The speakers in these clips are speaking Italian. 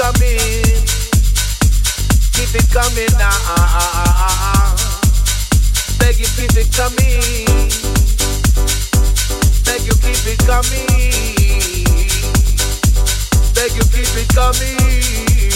coming. Keep it coming now. Beg you, keep it coming. Beg you, keep it coming. Beg you, keep it coming.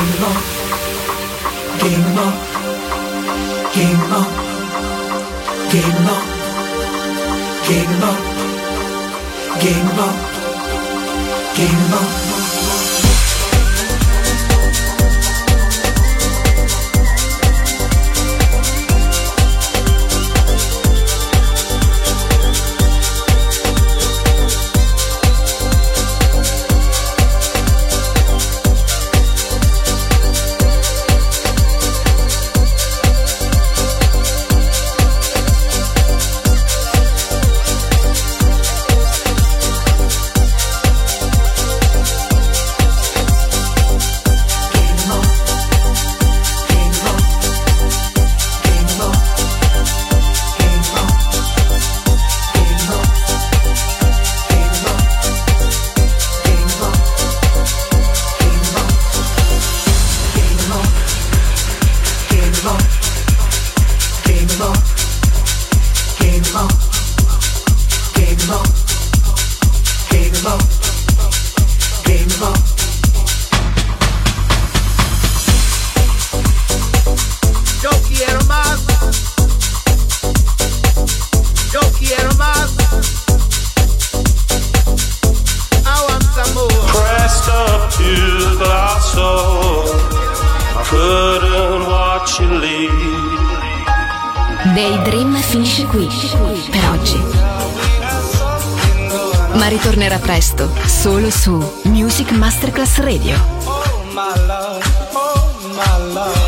Game on, game on, game on, game on, game on, game on, game on.